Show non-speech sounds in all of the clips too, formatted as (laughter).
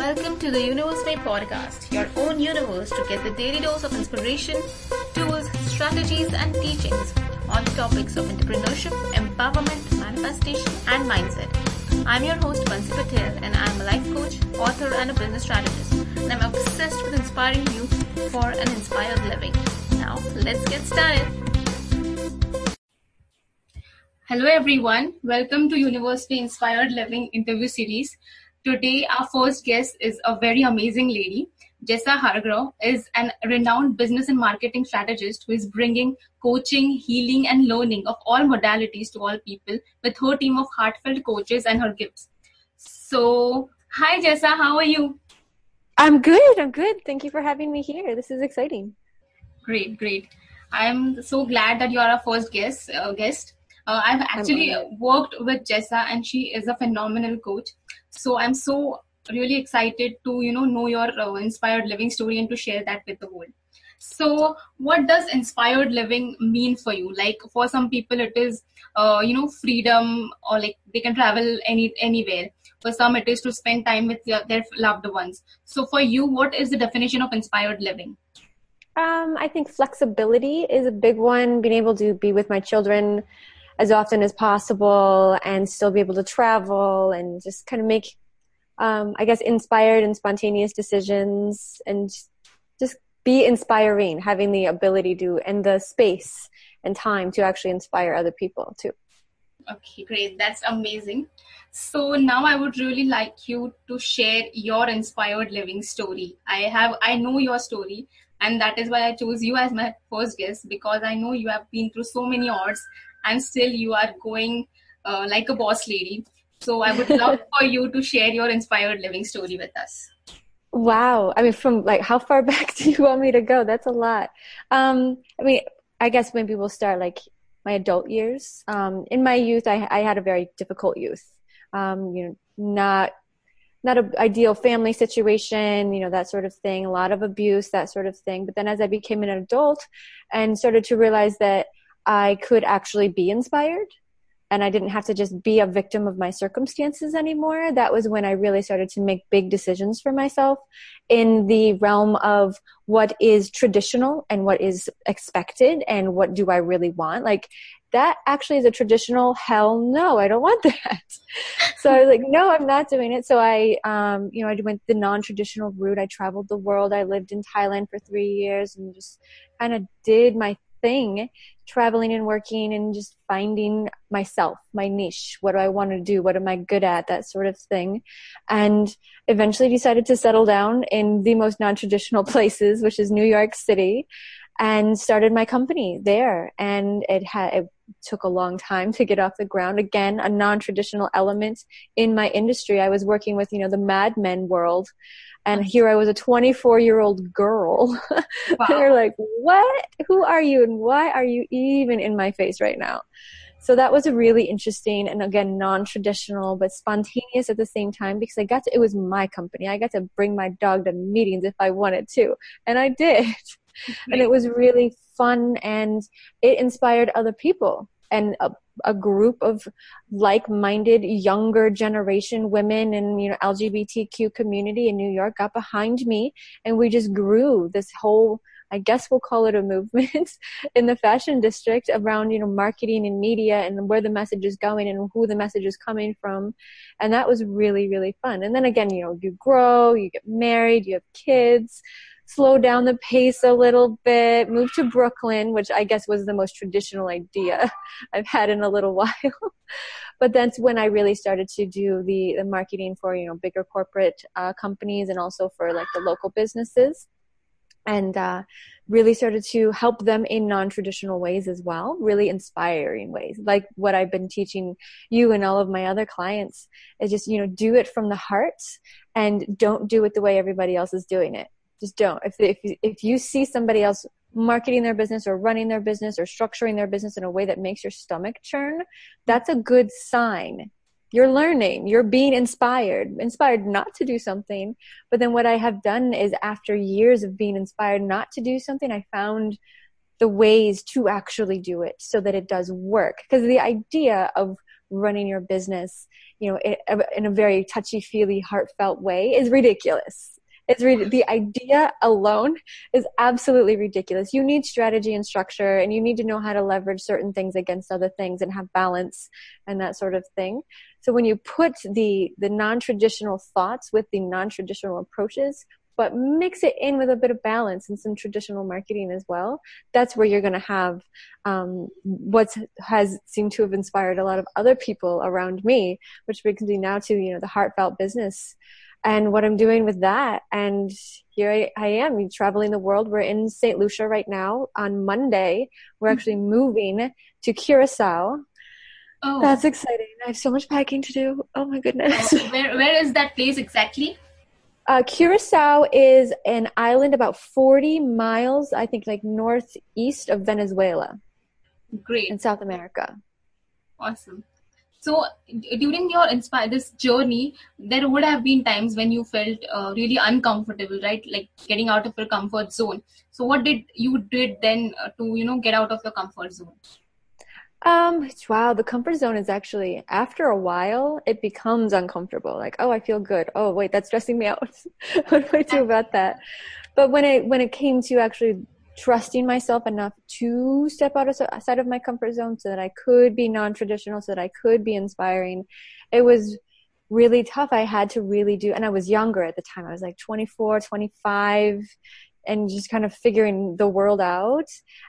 Welcome to the Universe Way podcast, your own universe to get the daily dose of inspiration, tools, strategies, and teachings on topics of entrepreneurship, empowerment, manifestation, and mindset. I'm your host, Bansi Patel, and I'm a life coach, author, and a business strategist. And I'm obsessed with inspiring you for an inspired living. Now, let's get started. Hello, everyone. Welcome to University Inspired Living interview series. Today, our first guest is a very amazing lady. Jessa Hargrove is an renowned business and marketing strategist who is bringing coaching, healing, and learning of all modalities to all people with her team of heartfelt coaches and her gifts. So, hi Jessa, how are you? I'm good. I'm good. Thank you for having me here. This is exciting. Great, great. I'm so glad that you are our first guest. Uh, guest. Uh, I've actually worked with Jessa, and she is a phenomenal coach. So I'm so really excited to you know know your uh, inspired living story and to share that with the world. So what does inspired living mean for you? Like for some people it is uh, you know freedom or like they can travel any anywhere. For some it is to spend time with their, their loved ones. So for you what is the definition of inspired living? Um, i think flexibility is a big one. Being able to be with my children as often as possible and still be able to travel and just kind of make um, I guess, inspired and spontaneous decisions and just be inspiring, having the ability to and the space and time to actually inspire other people too. Okay, great. That's amazing. So now I would really like you to share your inspired living story. I have, I know your story and that is why I chose you as my first guest because I know you have been through so many odds and still you are going uh, like a boss lady. So I would love (laughs) for you to share your inspired living story with us. Wow. I mean, from like, how far (laughs) back do you want me to go? That's a lot. Um, I mean, I guess maybe we'll start like my adult years. Um, in my youth, I, I had a very difficult youth. Um, you know, not, not an ideal family situation, you know, that sort of thing, a lot of abuse, that sort of thing. But then as I became an adult and started to realize that I could actually be inspired, and I didn't have to just be a victim of my circumstances anymore. That was when I really started to make big decisions for myself in the realm of what is traditional and what is expected and what do I really want. Like that actually is a traditional hell no, I don't want that. so I was like, no, I'm not doing it. So I, um, you know, I went the non-traditional route. I traveled the world. I lived in Thailand for three years and just kind of did my thing traveling and working and just finding myself, my niche. What do I want to do? What am I good at? That sort of thing. And eventually decided to settle down in the most non-traditional (laughs) places, which is New York City and started my company there. And it had, it took a long time to get off the ground. Again, a non-traditional element in my industry. I was working with, you know, the Mad Men world and here I was a 24 year old girl. (laughs) Wow. They're like, what? Who are you? And why are you even in my face right now? So that was a really interesting and again, non-traditional, but spontaneous at the same time because I got to, it was my company. I got to bring my dog to meetings if I wanted to. And I did. And it was really fun and it inspired other people and a, a group of like-minded younger generation women and you know LGBTQ community in New York got behind me and we just grew this whole I guess we'll call it a (laughs) movement in the fashion district around, you know, marketing and media and where the message is going and who the message is coming from. And that was really, really fun. And then again, you know, you grow, you get married, you have kids slow down the pace a little bit, move to Brooklyn, which I guess was the most traditional idea (laughs) I've had in a little (laughs) while. but that's when I really started to do the, the marketing for, you know, bigger corporate uh, companies and also for like the local businesses. And uh, really started to help them in non-traditional ways as well, really inspiring ways. Like what I've been teaching you and all of my other clients is just, you know, do it from the heart and don't do it the way everybody else is doing it just don't. If, if, if you see somebody else marketing their business or running their business or structuring their business in a way that makes your stomach churn, that's a good sign. You're learning, you're being inspired, inspired not to do something. But then what I have done is after years of being inspired not to do something, I found the ways to actually do it so that it does work. Because the idea of running your business, you know, in, in a very touchy feely, heartfelt way is ridiculous. Re- the idea alone is absolutely ridiculous. You need strategy and structure, and you need to know how to leverage certain things against other things and have balance and that sort of thing. So when you put the the non-traditional thoughts with the non-traditional approaches, but mix it in with a bit of balance and some traditional marketing as well. That's where you're going to have um, what has seemed to have inspired a lot of other people around me, which brings me now to you know the heartfelt business and what I'm doing with that. And here I, I am traveling the world. We're in St. Lucia right now. On Monday, we're mm-hmm. actually moving to Curacao. Oh. That's exciting. I have so much packing to do. Oh my goodness. Oh, where, where is that place exactly? Uh, Curacao is an island about 40 miles, I think, like northeast of Venezuela. Great. In South America. Awesome. So during your inspire this journey, there would have been times when you felt uh, really uncomfortable, right? Like getting out of your comfort zone. So what did you did then uh, to you know get out of your comfort zone? Um, wow, the comfort zone is actually after a while it becomes uncomfortable. Like, oh, I feel good. Oh, wait, that's stressing me out. (laughs) what do I do about that? But when it when it came to actually trusting myself enough to step outside of my comfort zone so that I could be non-traditional, so that I could be inspiring. It was really tough. I had to really do, and I was younger at the time. I was like 24, 25 and just kind of figuring the world out.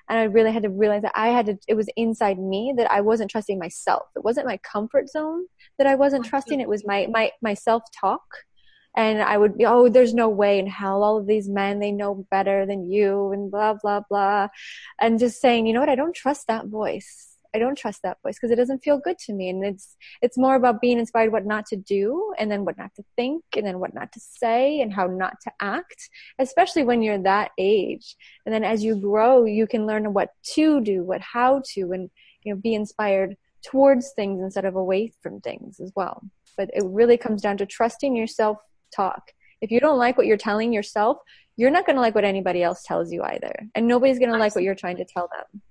And I really had to realize that I had to, it was inside me that I wasn't trusting myself. It wasn't my comfort zone that I wasn't trusting. It was my, my, my self talk and I would be, oh, there's no way in hell. All of these men, they know better than you and blah, blah, blah. And just saying, you know what? I don't trust that voice. I don't trust that voice because it doesn't feel good to me. And it's, it's more about being inspired what not to do and then what not to think and then what not to say and how not to act, especially when you're that age. And then as you grow, you can learn what to do, what how to, and, you know, be inspired towards things instead of away from things as well. But it really comes down to trusting yourself talk. If you don't like what you're telling yourself, you're not going to like what anybody else tells you either. And nobody's going to like what you're trying to tell them.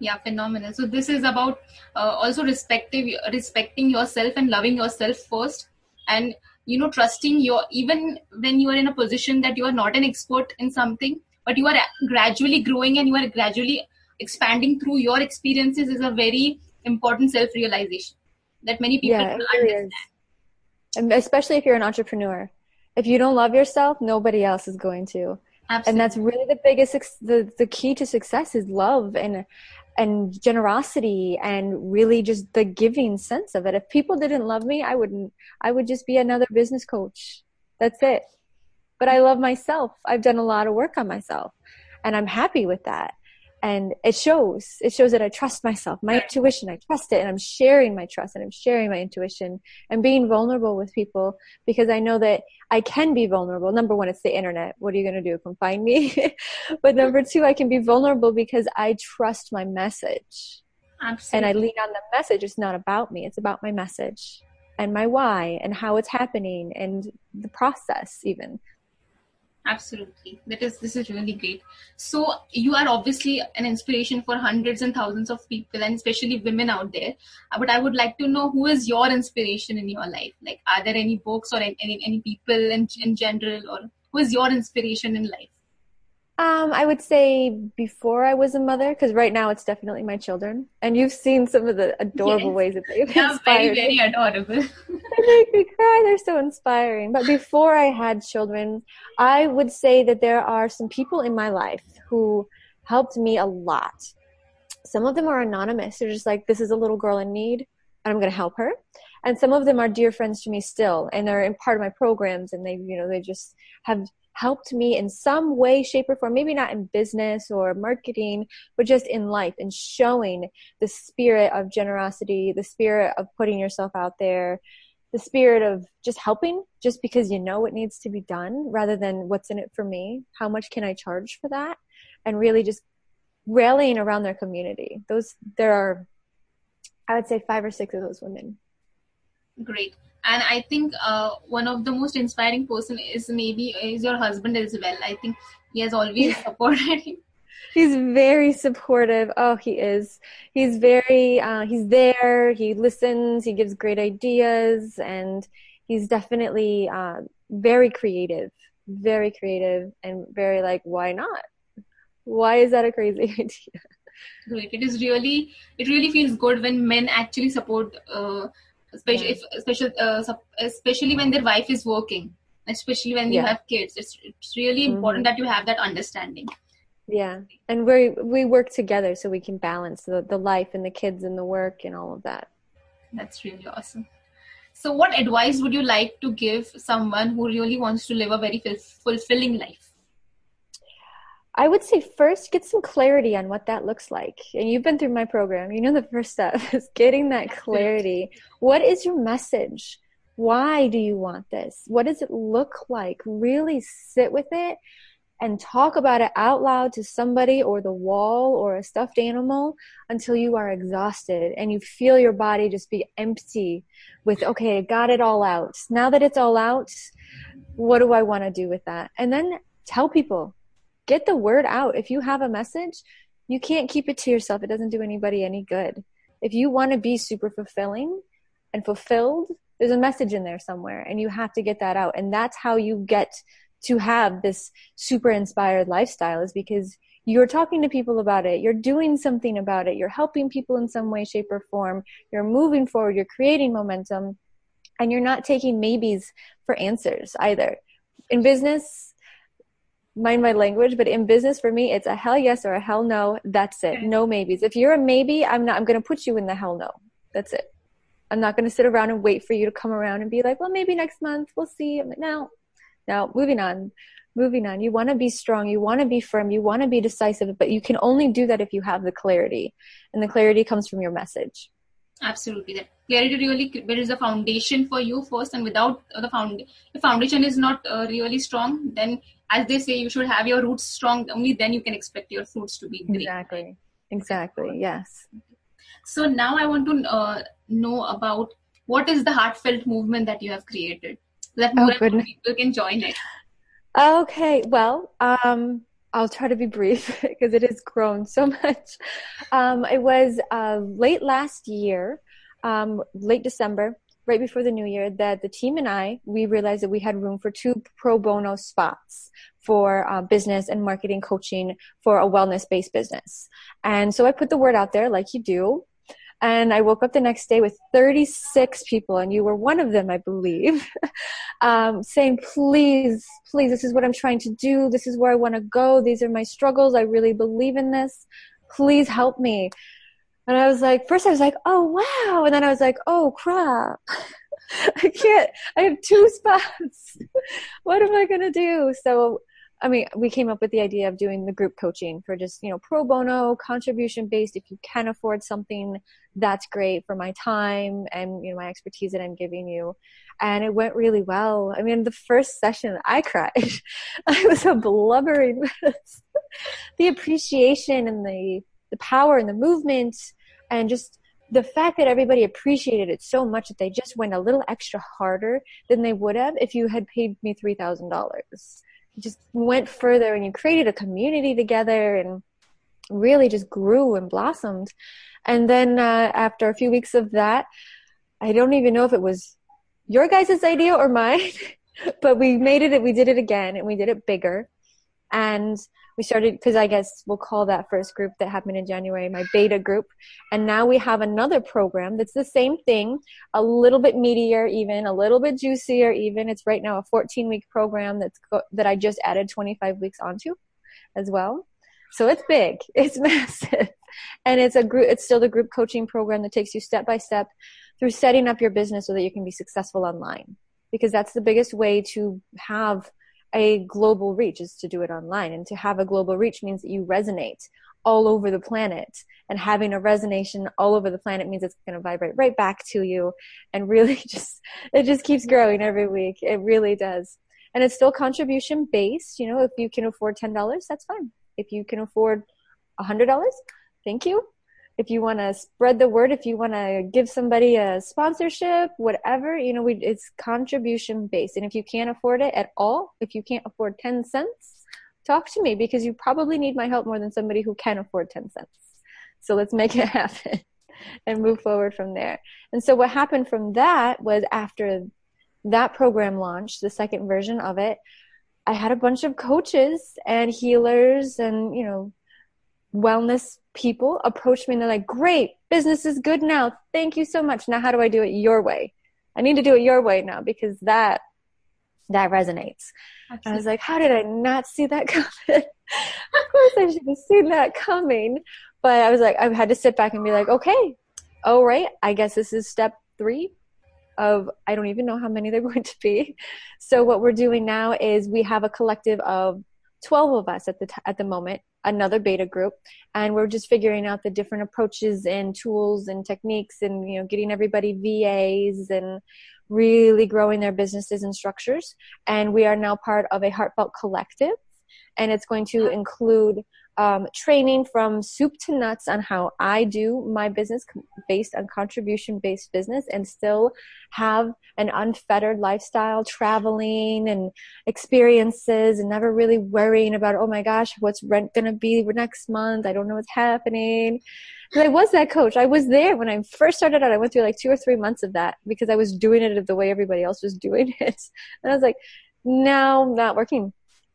Yeah, phenomenal. So this is about uh, also respecting respecting yourself and loving yourself first, and you know trusting your even when you are in a position that you are not an expert in something, but you are gradually growing and you are gradually expanding through your experiences is a very important self realization that many people yeah, understand. Is and especially if you're an entrepreneur. If you don't love yourself, nobody else is going to. Absolutely. And that's really the biggest the the key to success is love and and generosity and really just the giving sense of it. If people didn't love me, I wouldn't I would just be another business coach. That's it. But I love myself. I've done a lot of work on myself and I'm happy with that and it shows it shows that i trust myself. My intuition i trust it and i'm sharing my trust and i'm sharing my intuition and being vulnerable with people because i know that i can be vulnerable. Number one it's the internet. What are you going to do come find me? (laughs) But number two i can be vulnerable because i trust my message. Absolutely. and i lean on the message. It's not about me. It's about my message and my why and how it's happening and the process even absolutely. That is this is really great. So you are obviously an inspiration for hundreds and thousands of people and especially women out there. But i would like to know who is your inspiration in your life? Like are there any books or any any people in, in general or who is your inspiration in life um, I would say before I was a mother, because right now it's definitely my children, and you've seen some of the adorable yes. ways that they've (laughs) yeah, inspired very, very adorable. (laughs) they make me cry. They're so inspiring. But before I had children, I would say that there are some people in my life who helped me a lot. Some of them are anonymous. They're just like, this is a little girl in need, and I'm going to help her. And some of them are dear friends to me still, and they're in part of my programs, and they, you know, they just have helped me in some way, shape, or form, maybe not in business or marketing, but just in life and showing the spirit of generosity, the spirit of putting yourself out there, the spirit of just helping just because you know what needs to be done rather than what's in it for me. How much can I charge for that? And really just rallying around their community. Those, there are, I would say five or six of those women. Great and i think uh, one of the most inspiring person is maybe is your husband as well i think he has always supported him he's very supportive. Oh, he is. He's very. Uh, he's there. He listens. He gives great ideas, and he's definitely uh, very creative. Very creative, and very like, why not? Why is that a crazy (laughs) idea? Great. It is really. It really feels good when men actually support. Uh, especially yeah. if, especially uh, especially when their wife is working. Especially when you have kids. It's, it's really important mm-hmm. that you have that understanding. Yeah. And we we work together so we can balance the, the life and the kids and the work and all of that. That's really awesome. So what advice would you like to give someone who really wants to live a very fulfilling life I would say first get some clarity on what that looks like. And you've been through my program. You know the first step (laughs) is getting that (laughs) clarity. What is your message? Why do you want this? What does it look like? Really sit with it and talk about it out loud to somebody or the wall or a stuffed animal until you are exhausted and you feel your body just be empty with, okay, I got it all out. Now that it's all out, what do I want to do with that? And then tell people, get the word out. If you have a message, you can't keep it to yourself. It doesn't do anybody any good. If you want to be super fulfilling and fulfilled, there's a message in there somewhere and you have to get that out and that's how you get to have this super inspired lifestyle is because you're talking to people about it you're doing something about it you're helping people in some way shape or form you're moving forward you're creating momentum and you're not taking maybes for answers either in business mind my language but in business for me it's a hell yes or a hell no that's it no maybes if you're a maybe i'm not i'm going to put you in the hell no that's it I'm not going to sit around and wait for you to come around and be like, well, maybe next month we'll see. I'm like, no, no, moving on, moving on. You want to be strong. You want to be firm. You want to be decisive, but you can only do that if you have the clarity and the clarity comes from your message. Absolutely. Clarity really builds a foundation for you first. And without the found, the foundation is not uh, really strong, then as they say, you should have your roots strong. Only then you can expect your fruits to be great. Exactly. Exactly. Yes. So now I want to uh, know about what is the heartfelt movement that you have created so that more oh, people can join it. Okay, well, um, I'll try to be brief (laughs) because it has grown so (laughs) much. Um, it was uh, late last year, um, late December, right before the new year, that the team and I we realized that we had room for two pro bono spots for uh, business and marketing coaching for a wellness based business. And so I put the word out there, like you do. And I woke up the next day with 36 people, and you were one of them, I believe, (laughs) um, saying, please, please, this is what I'm trying to do. This is where I want to go. These are my struggles. I really believe in this. Please help me. And I was like, first I was like, oh, wow. And then I was like, oh, crap. (laughs) I can't, I have two spots. (laughs) what am I going to do? So I mean, we came up with the idea of doing the group coaching for just, you know, pro bono, contribution based. If you can afford something, that's great for my time and, you know, my expertise that I'm giving you. And it went really well. I mean, the first session, I cried. (laughs) I was a blubbering mess. the appreciation and the, the power and the movement and just the fact that everybody appreciated it so much that they just went a little extra harder than they would have if you had paid me $3,000 You just went further and you created a community together and really just grew and blossomed. And then uh, after a few weeks of that, I don't even know if it was your guys' idea or mine, (laughs) but we made it, we did it again and we did it bigger. And we started because I guess we'll call that first group that happened in January my beta group, and now we have another program that's the same thing, a little bit meatier, even a little bit juicier, even. It's right now a 14 week program that's go- that I just added 25 weeks onto, as well. So it's big, (laughs) it's massive, and it's a group. It's still the group coaching program that takes you step by step through setting up your business so that you can be successful online because that's the biggest way to have a global reach is to do it online. And to have a global reach means that you resonate all over the planet. And having a resonance all over the planet means it's going to vibrate right back to you and really (laughs) just, it just keeps growing every week. It really does. And it's still contribution based. You know, if you can afford $10, that's fine. If you can afford $100, thank you if you want to spread the word, if you want to give somebody a sponsorship, whatever, you know, we, it's contribution based. And if you can't afford it at all, if you can't afford 10 cents, talk to me because you probably need my help more than somebody who can afford 10 cents. So let's make it (laughs) happen and move forward from there. And so what happened from that was after that program launched, the second version of it, I had a bunch of coaches and healers and, you know, wellness people approach me and they're like, great, business is good now. Thank you so much. Now, how do I do it your way? I need to do it your way now because that, that resonates. I was like, how did I not see that (laughs) coming? of course I should have seen that coming. But I was like, I've had to sit back and be like, okay, all right, I guess this is step three of I don't even know how many they're going (laughs) to be. So what we're doing now is we have a collective of 12 of us at the t- at the moment, another beta group, and we're just figuring out the different approaches and tools and techniques and you know getting everybody VAs and really growing their businesses and structures. And we are now part of a heartfelt collective and it's going to include um, training from soup to nuts on how I do my business based on contribution based business and still have an unfettered lifestyle, traveling and experiences and never really worrying about, oh my gosh, what's rent going to be next month? I don't know what's happening. I was that coach. I was there when I first started out. I went through like two or three months of that because I was doing it the way everybody else was doing it. (laughs) And I was like, no, not working.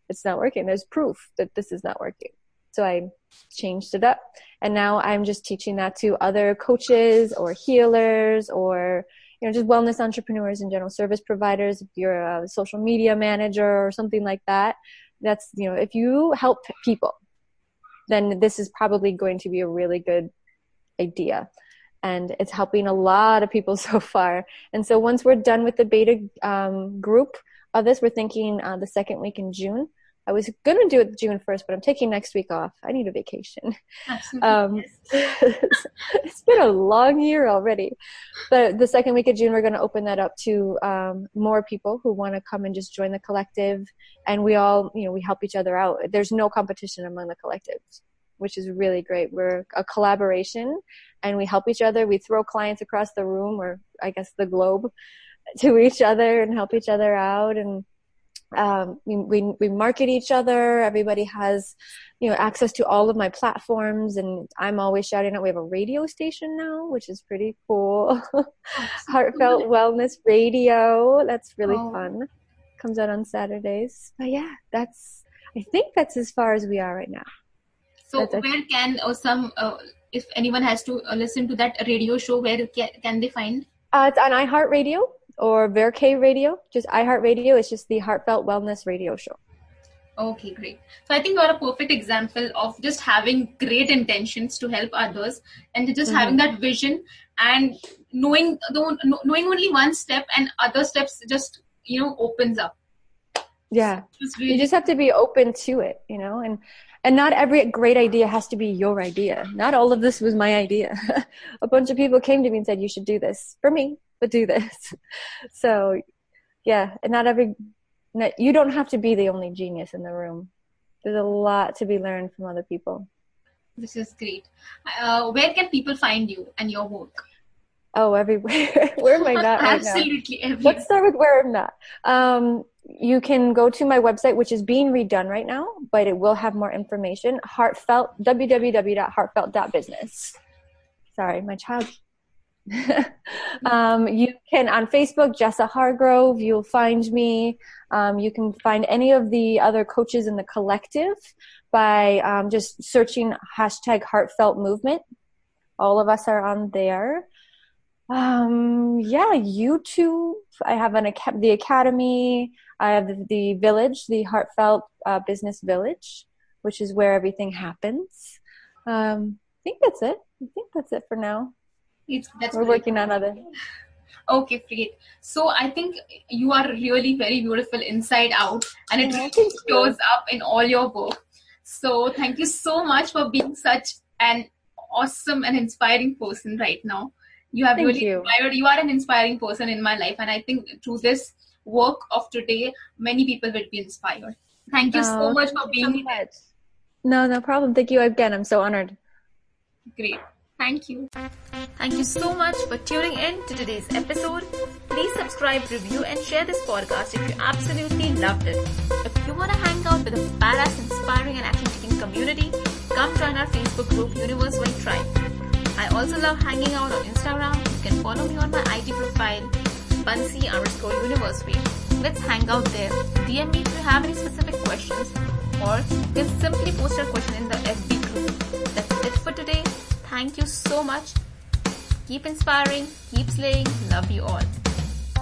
It's not working. There's proof that this is not working. So I changed it up. And now I'm just teaching that to other coaches or healers or, you know, just wellness entrepreneurs and general service providers. If you're a social media manager or something like that, that's, you know, if you help people, then this is probably going to be a really good idea. And it's helping a lot of people (laughs) so far. And so once we're done with the beta um, group of this, we're thinking uh, the second week in June I was going to do it June 1st, but I'm taking next week off. I need a vacation. Um, (laughs) it's been a long year already. But the second week of June, we're going to open that up to um, more people who want to come and just join the collective. And we all, you know, we help each other out. There's no competition among the collectives, which is really great. We're a collaboration and we help each other. We throw clients across the room or I guess the globe to each other and help each other out. And um, we, we, market each other. Everybody has, you know, access to all of my platforms, and I'm always shouting out. We have a radio station now, which is pretty cool. (laughs) Heartfelt Wellness Radio. That's really oh. fun. Comes out on Saturdays. But yeah, that's. I think that's as far as we are right now. So that's where can or some uh, if anyone has to uh, listen to that radio show, where can, can they find? Uh, it's on iHeartRadio or Verk Radio, just iHeartRadio. It's just the Heartfelt Wellness Radio Show. Okay, great. So I think you're a perfect example of just having great intentions to help others and just mm-hmm. having that vision and knowing knowing only one step and other steps just you know opens up. Yeah, really- you just have to be open to it, you know, and and not every great idea has to be your idea. Not all of this was my idea. (laughs) a bunch of people came to me and said, "You should do this for me." But do this. (laughs) So, yeah, and not every, you don't have to be the only genius in the room. There's a lot to be learned from other people. This is great. Uh, where can people find you and your work? Oh, everywhere. (laughs) where am I not right Absolutely now? Let's start with where I'm not. Um, you can go to my website, which is being redone right now, but it will have more information. Heartfelt, www.heartfelt.business. Sorry, my child (laughs) um, you can on Facebook, Jessa Hargrove. You'll find me. Um, you can find any of the other coaches in the collective by um, just searching hashtag Heartfelt Movement. All of us are on there. Um, yeah, YouTube. I have an the academy. I have the, village, the Heartfelt uh, Business Village, which is where everything happens. Um, I think that's it. I think that's it for now. It's, that's We're great. working on other. Okay, great. So I think you are really very beautiful inside out, and it really shows up in all your work. So thank you so much for being such an awesome and inspiring person right now. You have thank really you. inspired. You are an inspiring person in my life, and I think through this work of today, many people will be inspired. Thank you oh, so much for being so much. No, no problem. Thank you again. I'm so honored. Great. Thank you. Thank you so much for tuning in to today's episode. Please subscribe, review, and share this podcast if you absolutely loved it. If you want to hang out with a badass, inspiring, and action-taking community, come join our Facebook group Universe Tribe. I also love hanging out on Instagram. You can follow me on my IG profile, Bansi underscore Universary. Let's hang out there. DM me if you have any specific questions, or you can simply post your question in the FB group. That's it for today. Thank you so much. Keep inspiring, keep slaying. Love you all.